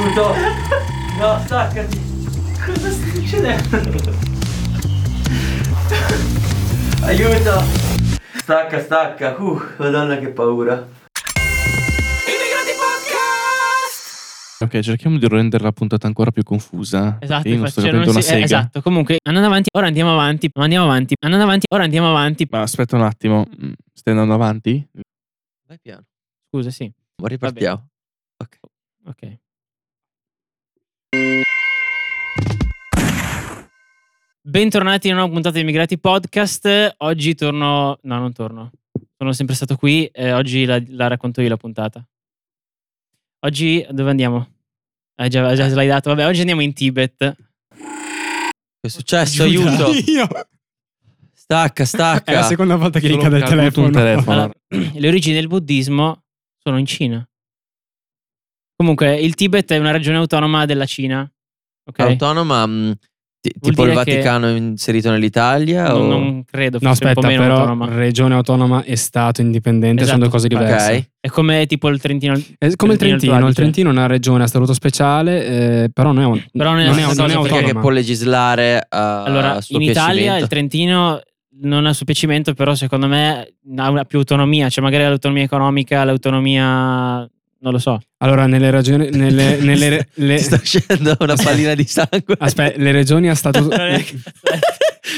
Aiuto! No, staccati! Cosa sta succedendo? Aiuto! Stacca, stacca! Uh, madonna che paura! Ok, cerchiamo di rendere la puntata ancora più confusa. Esatto, Io non sto cioè, capendo non una eh, sega. esatto. Comunque, andando avanti, ora andiamo avanti, andiamo avanti, andando avanti, ora andiamo avanti. Ma aspetta un attimo, mm, stai andando avanti? Vai piano, Scusa, sì. ma ripartiamo. Ok. Ok. Bentornati in una nuova puntata di Immigrati Podcast. Oggi torno. No, non torno. Sono sempre stato qui. E oggi la, la racconto io la puntata. Oggi dove andiamo? Hai già, già slidato. Vabbè, oggi andiamo in Tibet. Che è successo? Aiuto! Io. Stacca, È la stacca! seconda volta che gli cade il telefono. un telefono. Allora, le origini del buddismo sono in Cina. Comunque, il Tibet è una regione autonoma della Cina. Ok? Autonoma, mh, Vuol tipo il Vaticano è inserito nell'Italia? non, o... non credo, No, aspetta, meno però autonoma. regione autonoma e stato indipendente Esatto. sono due cose diverse. Ok. È come tipo il Trentino. È come il Trentino, il Adige. Trentino è una regione a statuto speciale, eh, però non è, un- Però non è non è, non è perché che autonoma. può legislare a, Allora, a suo in Italia il Trentino non ha suo piacimento, però secondo me ha una più autonomia, cioè magari l'autonomia economica, l'autonomia non lo so. Allora, nelle regioni... Nelle, nelle le- sta uscendo una pallina di sangue. aspetta, le regioni a statuto...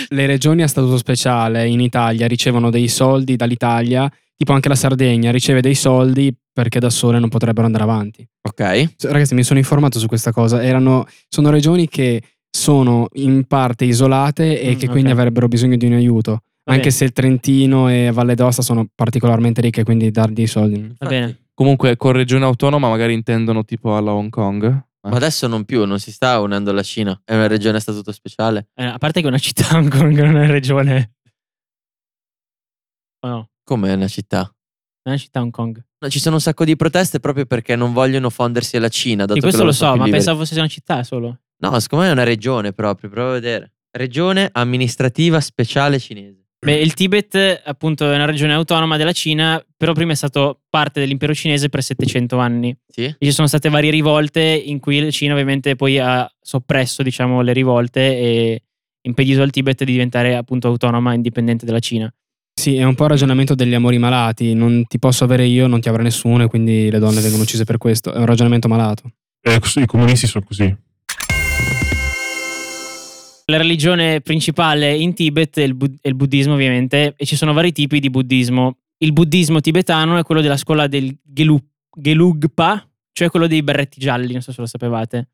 le regioni a statuto speciale in Italia ricevono dei soldi dall'Italia, tipo anche la Sardegna riceve dei soldi perché da sole non potrebbero andare avanti. ok. Ragazzi, mi sono informato su questa cosa. Erano, sono regioni che sono in parte isolate e Mm, che quindi ok. avrebbero bisogno di un aiuto. Va Anche bene. se il Trentino e Valle d'Aosta sono particolarmente ricche, quindi dargli i soldi. Va bene. Comunque, con regione autonoma magari intendono tipo alla Hong Kong. Ma adesso non più, non si sta unendo alla Cina. È una regione a statuto speciale. Eh, a parte che è una città Hong Kong, non è una regione. O no? Come è una città? È una città Hong Kong. No, ci sono un sacco di proteste proprio perché non vogliono fondersi alla Cina. Dato che questo lo so, ma liberi. pensavo fosse una città solo. No, secondo me è una regione proprio, prova a vedere. Regione amministrativa speciale cinese. Beh, il Tibet appunto è una regione autonoma della Cina, però prima è stato parte dell'impero cinese per 700 anni. Sì? E ci sono state varie rivolte in cui la Cina ovviamente poi ha soppresso diciamo, le rivolte e impedito al Tibet di diventare appunto autonoma e indipendente dalla Cina. Sì, è un po' il ragionamento degli amori malati. Non ti posso avere io, non ti avrà nessuno, e quindi le donne vengono uccise per questo. È un ragionamento malato. Eh, I comunisti sono così. La religione principale in Tibet è il, bud- è il buddismo ovviamente e ci sono vari tipi di buddismo. Il buddismo tibetano è quello della scuola del Gelu- Gelugpa, cioè quello dei berretti gialli, non so se lo sapevate.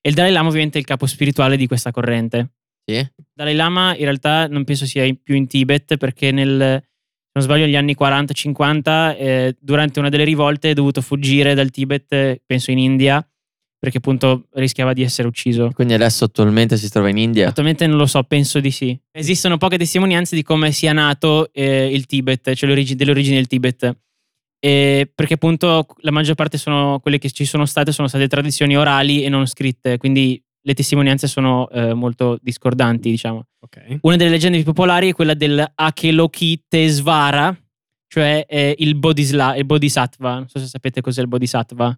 E il Dalai Lama ovviamente è il capo spirituale di questa corrente. Sì? Dalai Lama in realtà non penso sia in- più in Tibet perché nel, se non sbaglio negli anni 40-50 eh, durante una delle rivolte è dovuto fuggire dal Tibet, penso in India, perché appunto rischiava di essere ucciso. Quindi adesso attualmente si trova in India. Attualmente non lo so, penso di sì. Esistono poche testimonianze di come sia nato eh, il Tibet, cioè le origi- delle origini del Tibet. E perché appunto la maggior parte sono quelle che ci sono state sono state tradizioni orali e non scritte, quindi le testimonianze sono eh, molto discordanti, diciamo. Ok. Una delle leggende più popolari è quella del Akelokitesvara, cioè eh, il, bodhisla- il bodhisattva. Non so se sapete cos'è il bodhisattva.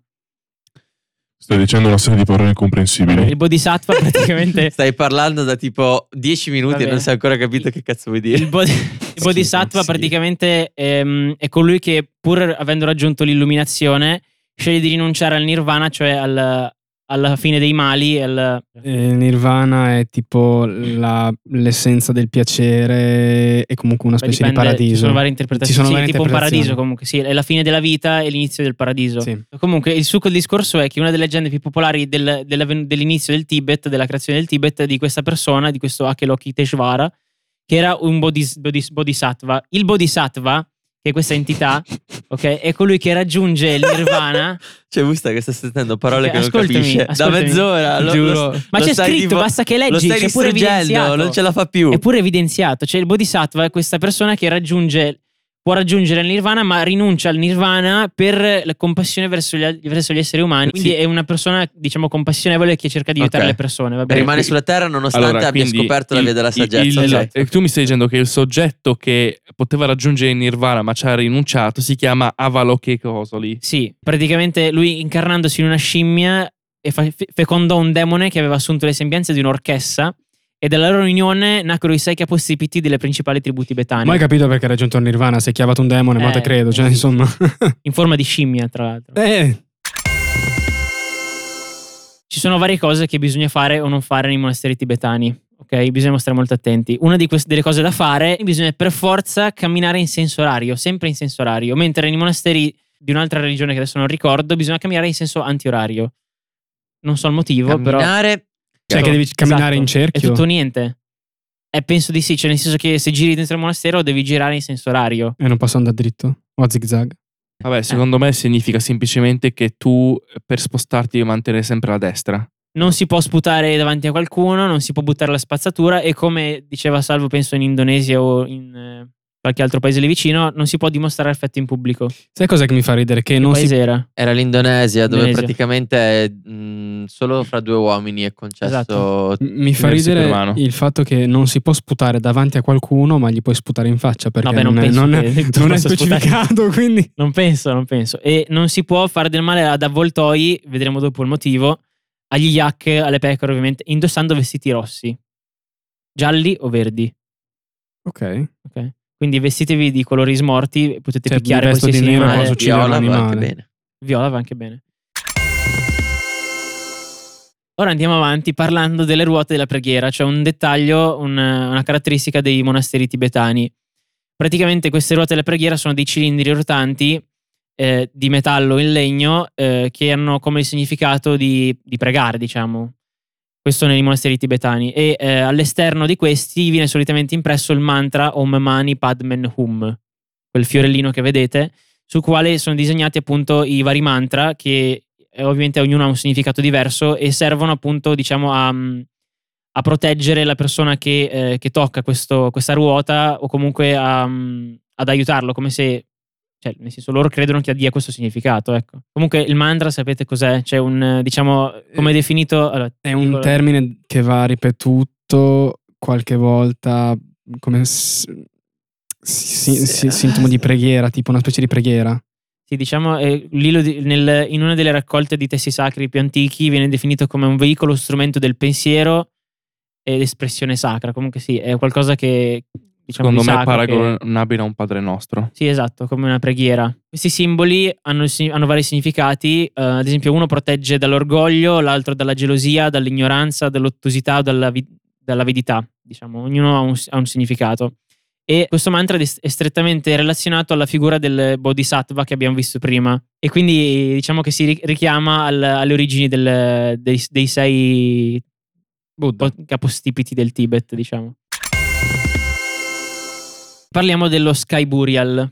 Stai dicendo una serie di parole incomprensibili. Il bodhisattva praticamente Stai parlando da tipo 10 minuti e non sei ancora capito che cazzo vuoi dire. Il, bod- il bodhisattva praticamente ehm, è colui che, pur avendo raggiunto l'illuminazione, sceglie di rinunciare al nirvana, cioè al- alla fine dei mali. al- Eh, Nirvana è tipo la- l'essenza del piacere e comunque una beh, specie di dipende, paradiso. Ci sono varie interpretazioni. Sono Sì, varie tipo un paradiso comunque, sì, è la fine della vita e l'inizio del paradiso. Sì. Comunque, il succo del discorso è che una delle leggende più popolari del- della- dell'inizio del Tibet, della creazione del Tibet, è di questa persona, di questo Akelokiteshvara, che era un bodhis- bodhis- bodhisattva. Il bodhisattva, che è questa entità, ok, è colui che raggiunge il nirvana. Cioè, Busta che sta sentendo parole Ok, che non ascoltami, capisce. Da ascoltami. mezz'ora. Lo, Giuro. lo- Ma lo c'è scritto, tipo- basta che leggi, Lo stai c'è pure evidenziato. non ce la fa più. È pure evidenziato. Cioè, il bodhisattva è questa persona che raggiunge, può raggiungere il nirvana, ma rinuncia al nirvana per la compassione verso gli, verso gli esseri umani. Quindi Sì. è una persona, diciamo, compassionevole che cerca di aiutare Ok. le persone. Va bene? Rimane sulla terra nonostante Allora, abbia scoperto la il- via della saggezza. il- ok. Esatto. e tu mi stai dicendo che il soggetto che poteva raggiungere il nirvana ma ci ha rinunciato si chiama Avalokitesvara. Sì, praticamente lui incarnandosi in una scimmia e fecondò un demone che aveva assunto le sembianze di un'orchessa e dalla loro unione nacquero i sei capostipiti delle principali tribù tibetane, Ma hai capito perché ha raggiunto il Nirvana? Si è chiavato un demone, ma Eh, te credo. Cioè, eh. insomma. in forma di scimmia tra l'altro. eh, Ci sono varie cose che bisogna fare o non fare nei monasteri tibetani. Ok, bisogna stare molto attenti. Una di queste, delle cose da fare bisogna per forza camminare in senso orario, sempre in senso orario, mentre nei monasteri di un'altra religione che adesso non ricordo bisogna camminare in senso antiorario. Non so il motivo, però Camminare. Cioè, che devi camminare in Esatto. È cerchio. tutto o niente. Eh, penso di sì, cioè nel senso che se giri dentro il monastero devi girare in senso orario. E non posso andare dritto. O a zigzag. Vabbè, secondo me significa semplicemente che tu per spostarti devi mantenere sempre la destra. Non si può sputare davanti a qualcuno, non si può buttare la spazzatura e come diceva Salvo, penso in Indonesia o in eh, qualche altro paese lì vicino, non si può dimostrare affetto in pubblico. Sai cosa che mi fa ridere? Che Che non si era? Era l'Indonesia, dove Indonesia. praticamente mh, solo fra due uomini è concesso. Esatto. Mi fa ridere il fatto che non si può sputare davanti a qualcuno, ma gli puoi sputare in faccia perché Vabbè, non non, è, non è- non è specificato. Quindi Non penso, non penso. E non si può fare del male ad avvoltoi, vedremo dopo il motivo, agli yak, alle pecore ovviamente, indossando vestiti rossi. Gialli o verdi. ok. ok? Quindi vestitevi di colori smorti, potete Cioè, picchiare mi vesto di qualsiasi nero e animale. viola va anche bene. Viola va anche bene. Ora andiamo avanti parlando delle ruote della preghiera, cioè un dettaglio, un- una caratteristica dei monasteri tibetani. Praticamente queste ruote della preghiera sono dei cilindri rotanti eh, di metallo in legno eh, che hanno come significato di, di pregare, diciamo. Questo nei monasteri tibetani. E eh, all'esterno di questi viene solitamente impresso il mantra Om Mani Padmen Hum, quel fiorellino che vedete, sul quale sono disegnati appunto i vari mantra che eh, ovviamente ognuno ha un significato diverso e servono appunto diciamo a, a proteggere la persona che, eh, che tocca questo- questa ruota o comunque a, mm, ad aiutarlo come se cioè nel senso loro credono che dia questo significato ecco comunque il mantra sapete cos'è c'è un eh, diciamo come è definito allora, È un dico- termine che va ripetuto qualche volta come s- si- si- sintomo di preghiera, tipo una specie di preghiera. Sì, diciamo, eh, l'ilo di- nel- in una delle raccolte di testi sacri più antichi viene definito come un veicolo strumento del pensiero ed espressione sacra. Comunque sì, è qualcosa che diciamo Secondo me è sacro che- paragonabile a un Padre Nostro. Sì, esatto, come una preghiera. Questi simboli hanno, hanno vari significati, eh, ad esempio uno protegge dall'orgoglio, l'altro dalla gelosia, dall'ignoranza, dall'ottusità o dalla, vi- dall'avidità, diciamo, ognuno ha un, ha un significato. E questo mantra è strettamente relazionato alla figura del bodhisattva che abbiamo visto prima. E quindi diciamo che si ri- richiama al- alle origini del- dei, dei sei Buddha. po- capostipiti del Tibet, diciamo. Parliamo dello Sky Burial.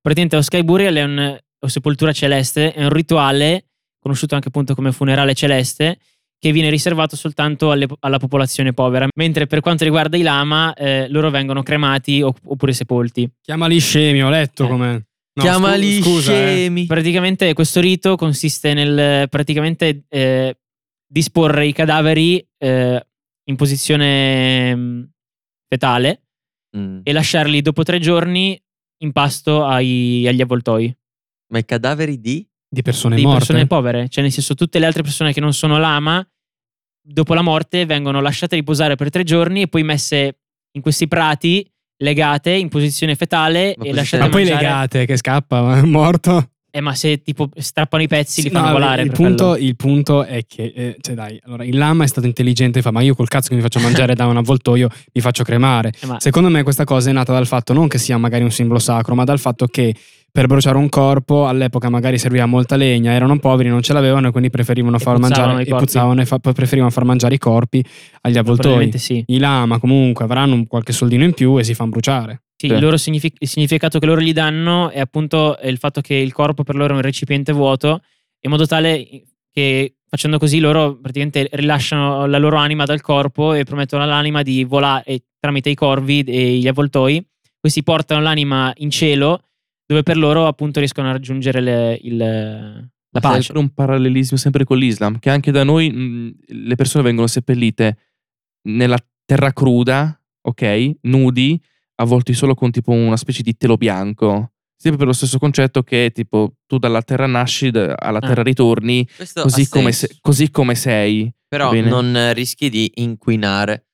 Praticamente lo Sky Burial è un, o sepoltura celeste, è un rituale, conosciuto anche appunto come funerale celeste, che viene riservato soltanto alle- alla popolazione povera, mentre per quanto riguarda i lama, eh, loro vengono cremati opp- oppure sepolti. Chiamali scemi, ho letto Eh. come. No, Chiamali scu- scusa, eh. scemi. Praticamente questo rito consiste nel praticamente eh, disporre i cadaveri eh, in posizione mh, fetale Mm. e lasciarli dopo tre giorni in pasto ai- agli avvoltoi Ma i cadaveri di? Di persone di morte. persone povere, cioè nel senso tutte le altre persone che non sono lama dopo la morte vengono lasciate riposare per tre giorni e poi messe in questi prati legate in posizione fetale Ma e posizione- lasciate Ma poi mangiare. legate, che scappa, è morto. Eh, ma se tipo strappano i pezzi Sì, li fanno no, volare il, punto, il punto è che, eh, cioè dai, allora il lama è stato intelligente e fa, ma io col cazzo che mi faccio mangiare da un avvoltoio mi faccio cremare. Eh, ma- Secondo me questa cosa è nata dal fatto non che sia magari un simbolo sacro, ma dal fatto che per bruciare un corpo all'epoca magari serviva molta legna, erano poveri, non ce l'avevano e quindi preferivano E far mangiare i corpi. e fa- preferivano far mangiare i corpi agli avvoltoi. sì. I lama comunque avranno qualche soldino in più e si fanno bruciare. Sì, il, loro signific- il significato che loro gli danno è appunto il fatto che il corpo per loro è un recipiente vuoto, in modo tale che facendo così loro praticamente rilasciano la loro anima dal corpo e promettono all'anima di volare tramite i corvi e gli avvoltoi. Questi portano l'anima in cielo, dove per loro appunto riescono a raggiungere le- il- la pace. Sempre un parallelismo sempre con l'Islam, che anche da noi mh, le persone vengono seppellite nella terra cruda, ok, nudi, avvolti solo con tipo una specie di telo bianco. sempre per lo stesso concetto che tipo tu dalla terra nasci, alla terra ritorni, Questo così come, se- così come sei. Però Bene. non rischi di inquinare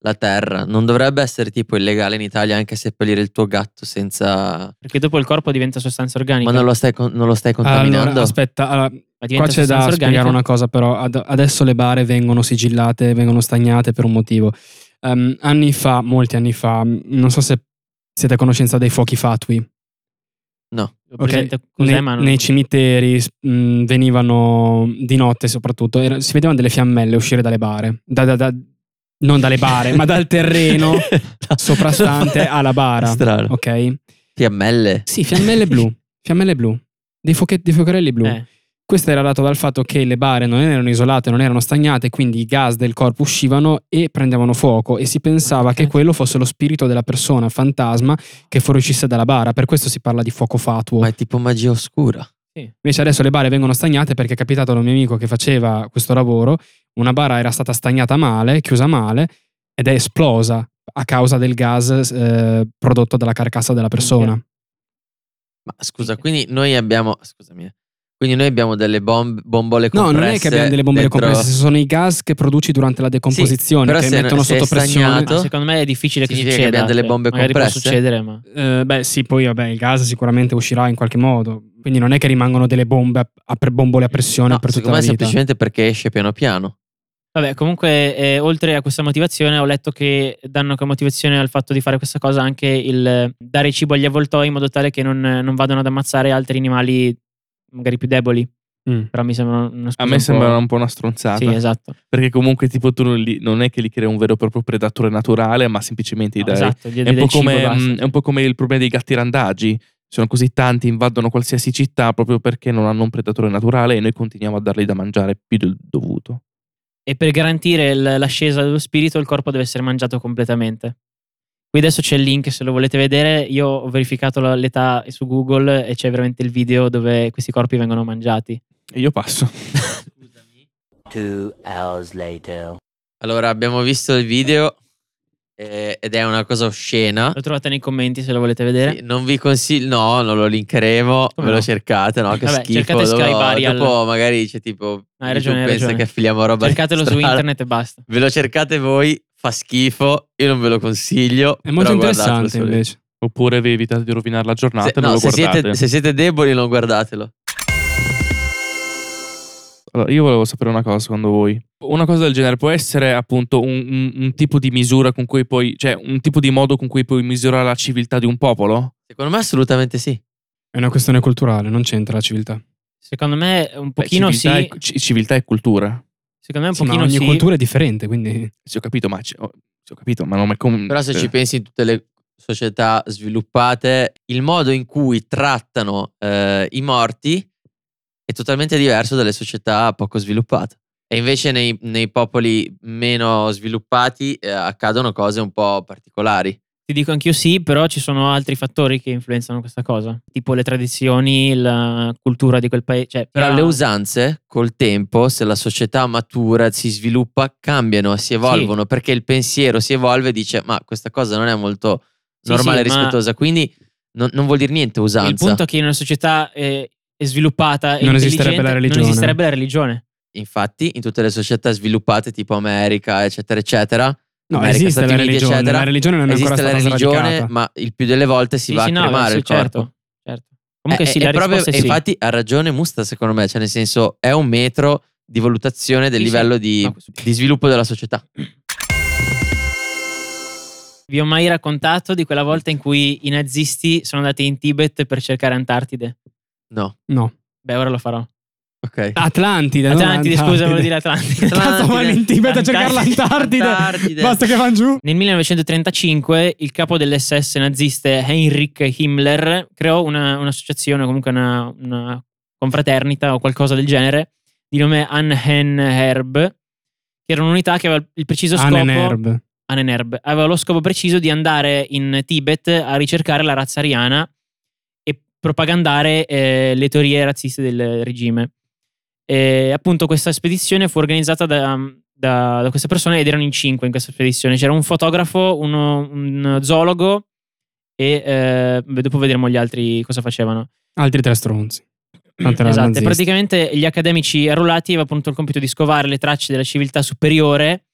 la terra. Non dovrebbe essere tipo illegale in Italia anche seppellire il tuo gatto senza... Perché dopo il corpo diventa sostanza organica. Ma non lo stai, non lo stai contaminando? Allora, aspetta, allora, qua diventa c'è da sostanza spiegare organica. una cosa però. Ad- adesso le bare vengono sigillate, vengono stagnate per un motivo. Ehm, anni fa, molti anni fa, mh, non so se siete a conoscenza dei fuochi fatui. No. Ho presente Ok, cos'è, nei, cimiteri mh, venivano di notte soprattutto, era- si vedevano delle fiammelle uscire dalle bare, Da- da- da- non dalle bare, ma dal terreno soprastante alla bara. Strano. Ok? Fiammelle. Sì, fiammelle blu, fiammelle blu, dei, fuoche- dei fuocherelli blu. Eh, Questo era dato dal fatto che le bare non erano isolate, non erano stagnate, quindi i gas del corpo uscivano e prendevano fuoco e si pensava Ok. che quello fosse lo spirito della persona, fantasma, che fuoriuscisse dalla bara. Per questo si parla di fuoco fatuo. Ma è tipo magia oscura. Invece adesso le bare vengono stagnate perché è capitato a un mio amico che faceva questo lavoro, una bara era stata stagnata male, chiusa male ed è esplosa a causa del gas eh, prodotto dalla carcassa della persona. Ma scusa, quindi noi abbiamo... Scusami. Quindi noi abbiamo delle bomb- bombole No, compresse non è che abbiamo delle bombole dentro- compresse, sono i gas che produci durante la decomposizione però che se- mettono se sotto pressione. stagnato- ma secondo me è difficile che Significa che succeda. abbiamo delle cioè, bombe magari può compresse? succedere, ma Eh, beh, sì, poi vabbè, il gas sicuramente uscirà in qualche modo. Quindi non è che rimangono delle bombe a, a pre- bombole a pressione No, per tutta secondo la me è vita. semplicemente perché esce piano piano. Vabbè, comunque, eh, oltre a questa motivazione, ho letto che danno come motivazione al fatto di fare questa cosa anche il dare cibo agli avvoltoi in modo tale che non, non vadano ad ammazzare altri animali magari più deboli. Mm. Però mi sembra una scusa A me un sembra un po' una stronzata. Sì, esatto. Perché comunque tipo tu non, li- non è che li crea un vero e proprio predatore naturale, ma semplicemente gli No, dai... esatto, gli È un, come, basta. mm, è un po' come il problema dei gatti randagi. Sono così tanti, invadono qualsiasi città proprio perché non hanno un predatore naturale e noi continuiamo a dargli da mangiare più del dovuto. E per garantire l'ascesa dello spirito, il corpo deve essere mangiato completamente. Qui adesso c'è il link se lo volete vedere. Io ho verificato l'età su Google e c'è veramente il video dove questi corpi vengono mangiati. E io passo. Two hours later. Allora, abbiamo visto il video eh, ed è una cosa oscena. Lo trovate nei commenti se lo volete vedere. Sì, non vi consiglio, no, non lo linkeremo. Come ve lo no? cercate, no? Che Vabbè, schifo. cercate Sky dopo, Burial. dopo magari c'è tipo. hai ragione, hai pensa ragione. che affiliamo roba. Cercatelo su internet e basta. Ve lo cercate voi, fa schifo. Io non ve lo consiglio. È molto interessante invece. Oppure vi evitate di rovinare la giornata Se, e no, lo se siete, se siete deboli, non guardatelo. Allora, io volevo sapere una cosa secondo voi. Una cosa del genere può essere appunto un, un- un tipo di misura con cui puoi, cioè un tipo di modo con cui puoi misurare la civiltà di un popolo? Secondo me, assolutamente sì. È una questione culturale, non c'entra la civiltà. Secondo me un Beh, pochino sì. civiltà, e, ci- civiltà e cultura. Secondo me un Sì, ma pochino ogni sì. cultura è differente, quindi Sì, ho capito, ma, ho, sì, ho capito, ma non è come. Però se cioè, ci pensi in tutte le società sviluppate, il modo in cui trattano eh, i morti è totalmente diverso dalle società poco sviluppate. E invece nei, nei popoli meno sviluppati eh, accadono cose un po' particolari. Ti dico anch'io sì, però ci sono altri fattori che influenzano questa cosa, tipo le tradizioni, la cultura di quel paese. Cioè, Però le usanze col tempo, se la società matura, si sviluppa, cambiano, si evolvono perché il pensiero si evolve e dice ma questa cosa non è molto Sì, normale e sì, ma- rispettosa, quindi non, non vuol dire niente usanza. Il punto è che in una società eh, è sviluppata e Non esisterebbe la religione. Non esisterebbe la religione. Infatti, in tutte le società sviluppate, tipo America, eccetera, eccetera, no, America, esiste Stati la Uniti, religione. eccetera, La religione non è ancora esiste la stata religione, sradicata. ma il più delle volte si Sì, va sì, a no, cremare sì, il certo, corpo. certo. Comunque Eh, sì, è la proprio- e sì. infatti ha ragione Musta, secondo me, cioè nel senso è un metro di valutazione del Sì, sì. livello di, No, di sviluppo della società. Vi ho mai raccontato di quella volta in cui i nazisti sono andati in Tibet per cercare Antartide? No, No. Beh, ora lo farò. ok. Atlantide. non Atlantide, scusa, volevo dire Atlantide. Cazzo, vanno in Tibet a cercare Antartide. l'Antartide. Antartide. Basta che vanno giù. Nel 1935 il capo dell'SS naziste Heinrich Himmler creò una- un'associazione, comunque una, una confraternita o qualcosa del genere, di nome Anhenherb, che era un'unità che aveva il preciso scopo... Annenerb. Annenerb, aveva lo scopo preciso di andare in Tibet a ricercare la razza ariana propagandare eh, le teorie razziste del regime. E appunto questa spedizione fu organizzata da, da- da queste persone ed erano in cinque in questa spedizione. C'era un fotografo, uno- un zoologo e eh, dopo vedremo gli altri cosa facevano. Altri tre stronzi. Esatto, nazisti. praticamente gli accademici arruolati avevano appunto il compito di scovare le tracce della civiltà superiore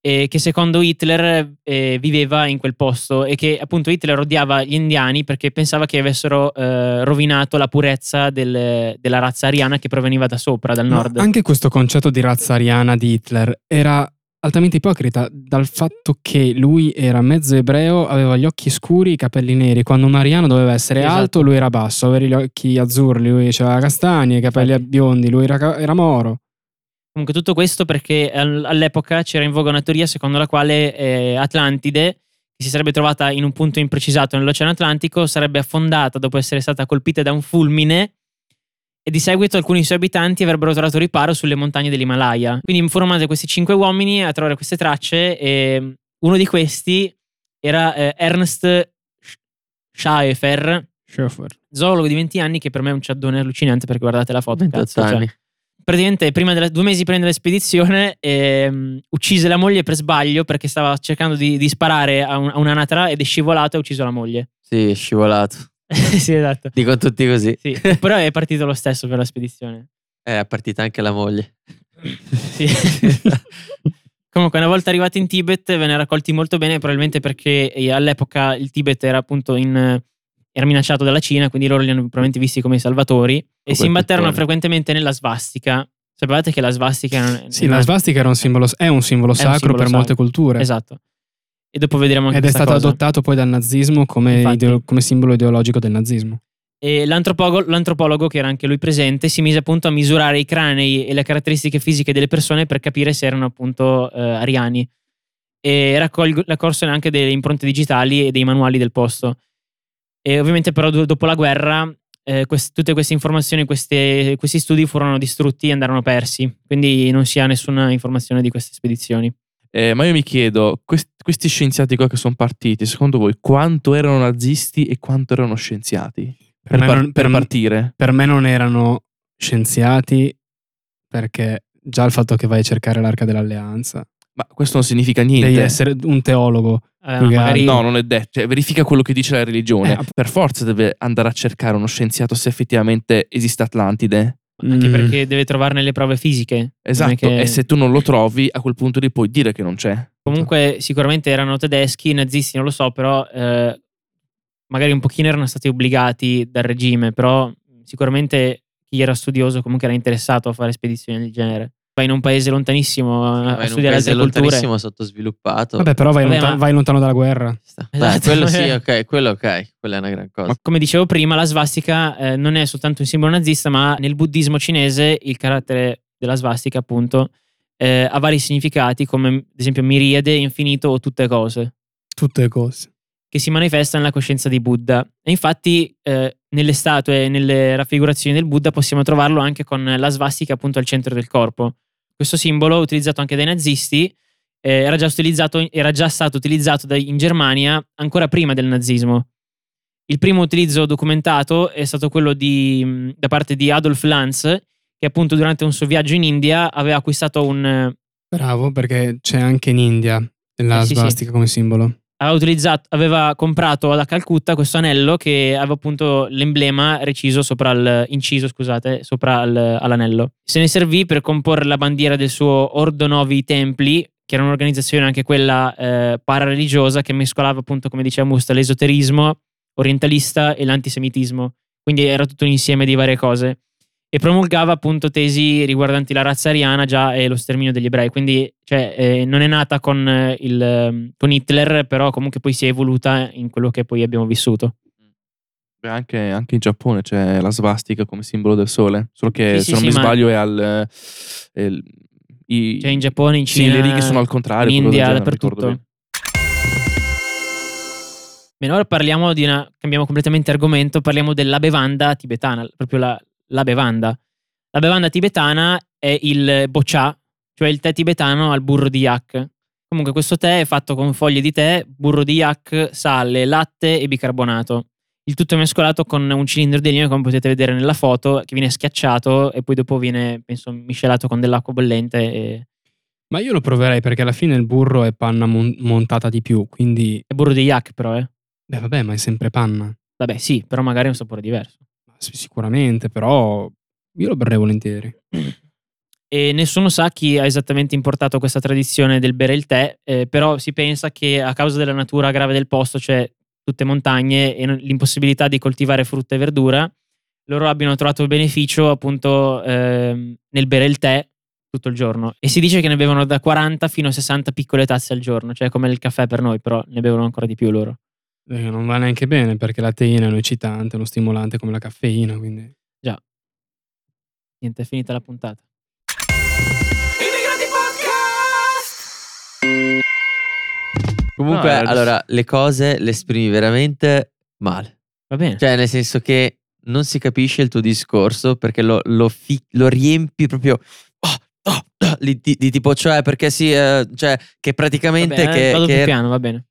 eh, che secondo Hitler eh, viveva in quel posto e che appunto Hitler odiava gli indiani perché pensava che avessero eh, rovinato la purezza del- della razza ariana che proveniva da sopra, dal Ma nord. anche questo concetto di razza ariana di Hitler era altamente ipocrita dal fatto che lui era mezzo ebreo, aveva gli occhi scuri, i capelli neri, quando un ariano doveva essere Esatto. alto, lui era basso, avere gli occhi azzurri, lui aveva castagni, i capelli Infatti. biondi, lui era, era moro. Comunque tutto questo perché al- all'epoca c'era in voga una teoria secondo la quale eh, Atlantide, che si sarebbe trovata in un punto imprecisato nell'Oceano Atlantico, sarebbe affondata dopo essere stata colpita da un fulmine e di seguito alcuni suoi abitanti avrebbero trovato riparo sulle montagne dell'Himalaya. Quindi mandati questi cinque uomini a trovare queste tracce e uno di questi era eh, Ernst Schaefer, Schoeffer. zoologo di 20 anni che per me è un ciaddone allucinante perché guardate la foto. 28 cazzo, cioè anni. Praticamente prima della- due mesi prima dell'espedizione ehm, uccise la moglie per sbaglio perché stava cercando di, di sparare a, un- a un'anatra ed è scivolato e ha ucciso la moglie. Sì, è scivolato. sì, esatto. Dicono tutti così. Sì, Però è partito lo stesso per la spedizione. Eh, È partita anche la moglie. Sì. Comunque, una volta arrivati in Tibet, vennero raccolti molto bene, probabilmente perché eh, all'epoca il Tibet era appunto in. Era minacciato dalla Cina, quindi loro li hanno probabilmente visti come i salvatori. E si imbatterono pittore. frequentemente nella svastica. Sapevate che la svastica non Sì, la svastica era un simbolo, è un simbolo sacro simbolo per molte sacro. culture. Esatto. E dopo vedremo anche Ed è stato cosa. adottato poi dal nazismo come, ideo- come simbolo ideologico del nazismo. E l'antropogo- l'antropologo, che era anche lui presente, si mise appunto a misurare i cranei e le caratteristiche fisiche delle persone per capire se erano appunto eh, ariani. E raccolsero anche delle impronte digitali e dei manuali del posto. E ovviamente, però, do- dopo la guerra, eh, quest- tutte queste informazioni, queste- questi studi furono distrutti e andarono persi. Quindi non si ha nessuna informazione di queste spedizioni. Eh, ma io mi chiedo, quest- questi scienziati qua che sono partiti, secondo voi quanto erano nazisti e quanto erano scienziati? Per, me par- non- per per- partire? Per me non erano scienziati perché già il fatto che vai a cercare l'arca dell'alleanza, Ma questo non significa niente. devi essere un teologo. Eh, magari No, non è detto. Cioè, verifica quello che dice la religione. Eh, per forza deve andare a cercare uno scienziato se effettivamente esiste Atlantide. anche Mm. perché deve trovarne le prove fisiche. Esatto. Che- E se tu non lo trovi, a quel punto lì puoi dire che non c'è. Comunque, sicuramente erano tedeschi, nazisti, non lo so, però eh, magari un pochino erano stati obbligati dal regime, però sicuramente chi era studioso comunque era interessato a fare spedizioni del genere. Vai in un paese lontanissimo a, a Vai studiare paese altre culture. lontanissimo, sottosviluppato. Vabbè, però vai, Vabbè, lontan- ma- vai lontano dalla guerra. Esatto. Beh, quello sì, ok, quello ok, quella è una gran cosa. Ma- Come dicevo prima, la svastica eh, non è soltanto un simbolo nazista, ma nel buddismo cinese il carattere della svastica, appunto, eh, ha vari significati, come ad esempio miriade, infinito o tutte cose. Tutte cose. che si manifesta nella coscienza di Buddha. E infatti eh, nelle statue e nelle raffigurazioni del Buddha possiamo trovarlo anche con la svastica appunto al centro del corpo. Questo simbolo, utilizzato anche dai nazisti, eh, era, già utilizzato, era già stato utilizzato dai- in Germania ancora prima del nazismo. Il primo utilizzo documentato è stato quello di, mh, da parte di Adolf Lanz, che appunto durante un suo viaggio in India aveva acquistato un, eh, Bravo, perché c'è anche in India la Eh, sì, sì. svastica come simbolo. Aveva, aveva comprato da Calcutta questo anello che aveva appunto l'emblema reciso sopra il, inciso scusate, sopra il- all'anello. Se ne servì per comporre la bandiera del suo Ordo Novi Templi, che era un'organizzazione anche quella eh, parareligiosa che mescolava appunto, come diceva Musta, l'esoterismo orientalista e l'antisemitismo. Quindi era tutto un insieme di varie cose. E promulgava appunto tesi riguardanti la razza ariana già e lo sterminio degli ebrei. Quindi cioè, eh, non è nata con, eh, il, ehm, con Hitler, però comunque poi si è evoluta in quello che poi abbiamo vissuto. Beh, anche, anche in Giappone c'è la svastica come simbolo del sole. Solo che Sì, sì, se non sì, mi sbaglio è al. è il- i- Cioè in Giappone, in Sì, Cina, le righe sono al contrario. in India, genere, dappertutto. bene. Bene, ora parliamo di una. cambiamo completamente argomento, parliamo della bevanda tibetana, proprio la, la bevanda. La bevanda tibetana è il bocha, cioè il tè tibetano al burro di yak. Comunque, questo tè è fatto con foglie di tè, burro di yak, sale, latte e bicarbonato. Il tutto è mescolato con un cilindro di legno, come potete vedere nella foto, che viene schiacciato e poi dopo viene, penso, miscelato con dell'acqua bollente. E... Ma io lo proverei perché alla fine il burro è panna mon- montata di più, quindi È burro di yak, però, eh. Beh, vabbè, ma è sempre panna. Vabbè, sì, però magari è un sapore diverso. Sicuramente, però io lo berrei volentieri. E nessuno sa chi ha esattamente importato questa tradizione del bere il tè, eh, però si pensa che a causa della natura grave del posto, cioè tutte montagne e l'impossibilità di coltivare frutta e verdura, loro abbiano trovato beneficio appunto ehm, nel bere il tè tutto il giorno. E si dice che ne bevono da 40 fino a 60 piccole tazze al giorno, cioè come il caffè per noi, però ne bevono ancora di più loro. Eh, non va neanche bene perché la teina è un eccitante, uno stimolante come la caffeina, quindi... Niente, è finita la puntata. Comunque, No, era- allora, le cose le esprimi veramente male. Va bene. Cioè, nel senso che non si capisce il tuo discorso perché lo, lo fi- lo riempi proprio oh, oh, oh, di, di- di tipo, cioè, perché sì, eh, cioè, che praticamente Va bene, che, vado che- più piano, va bene.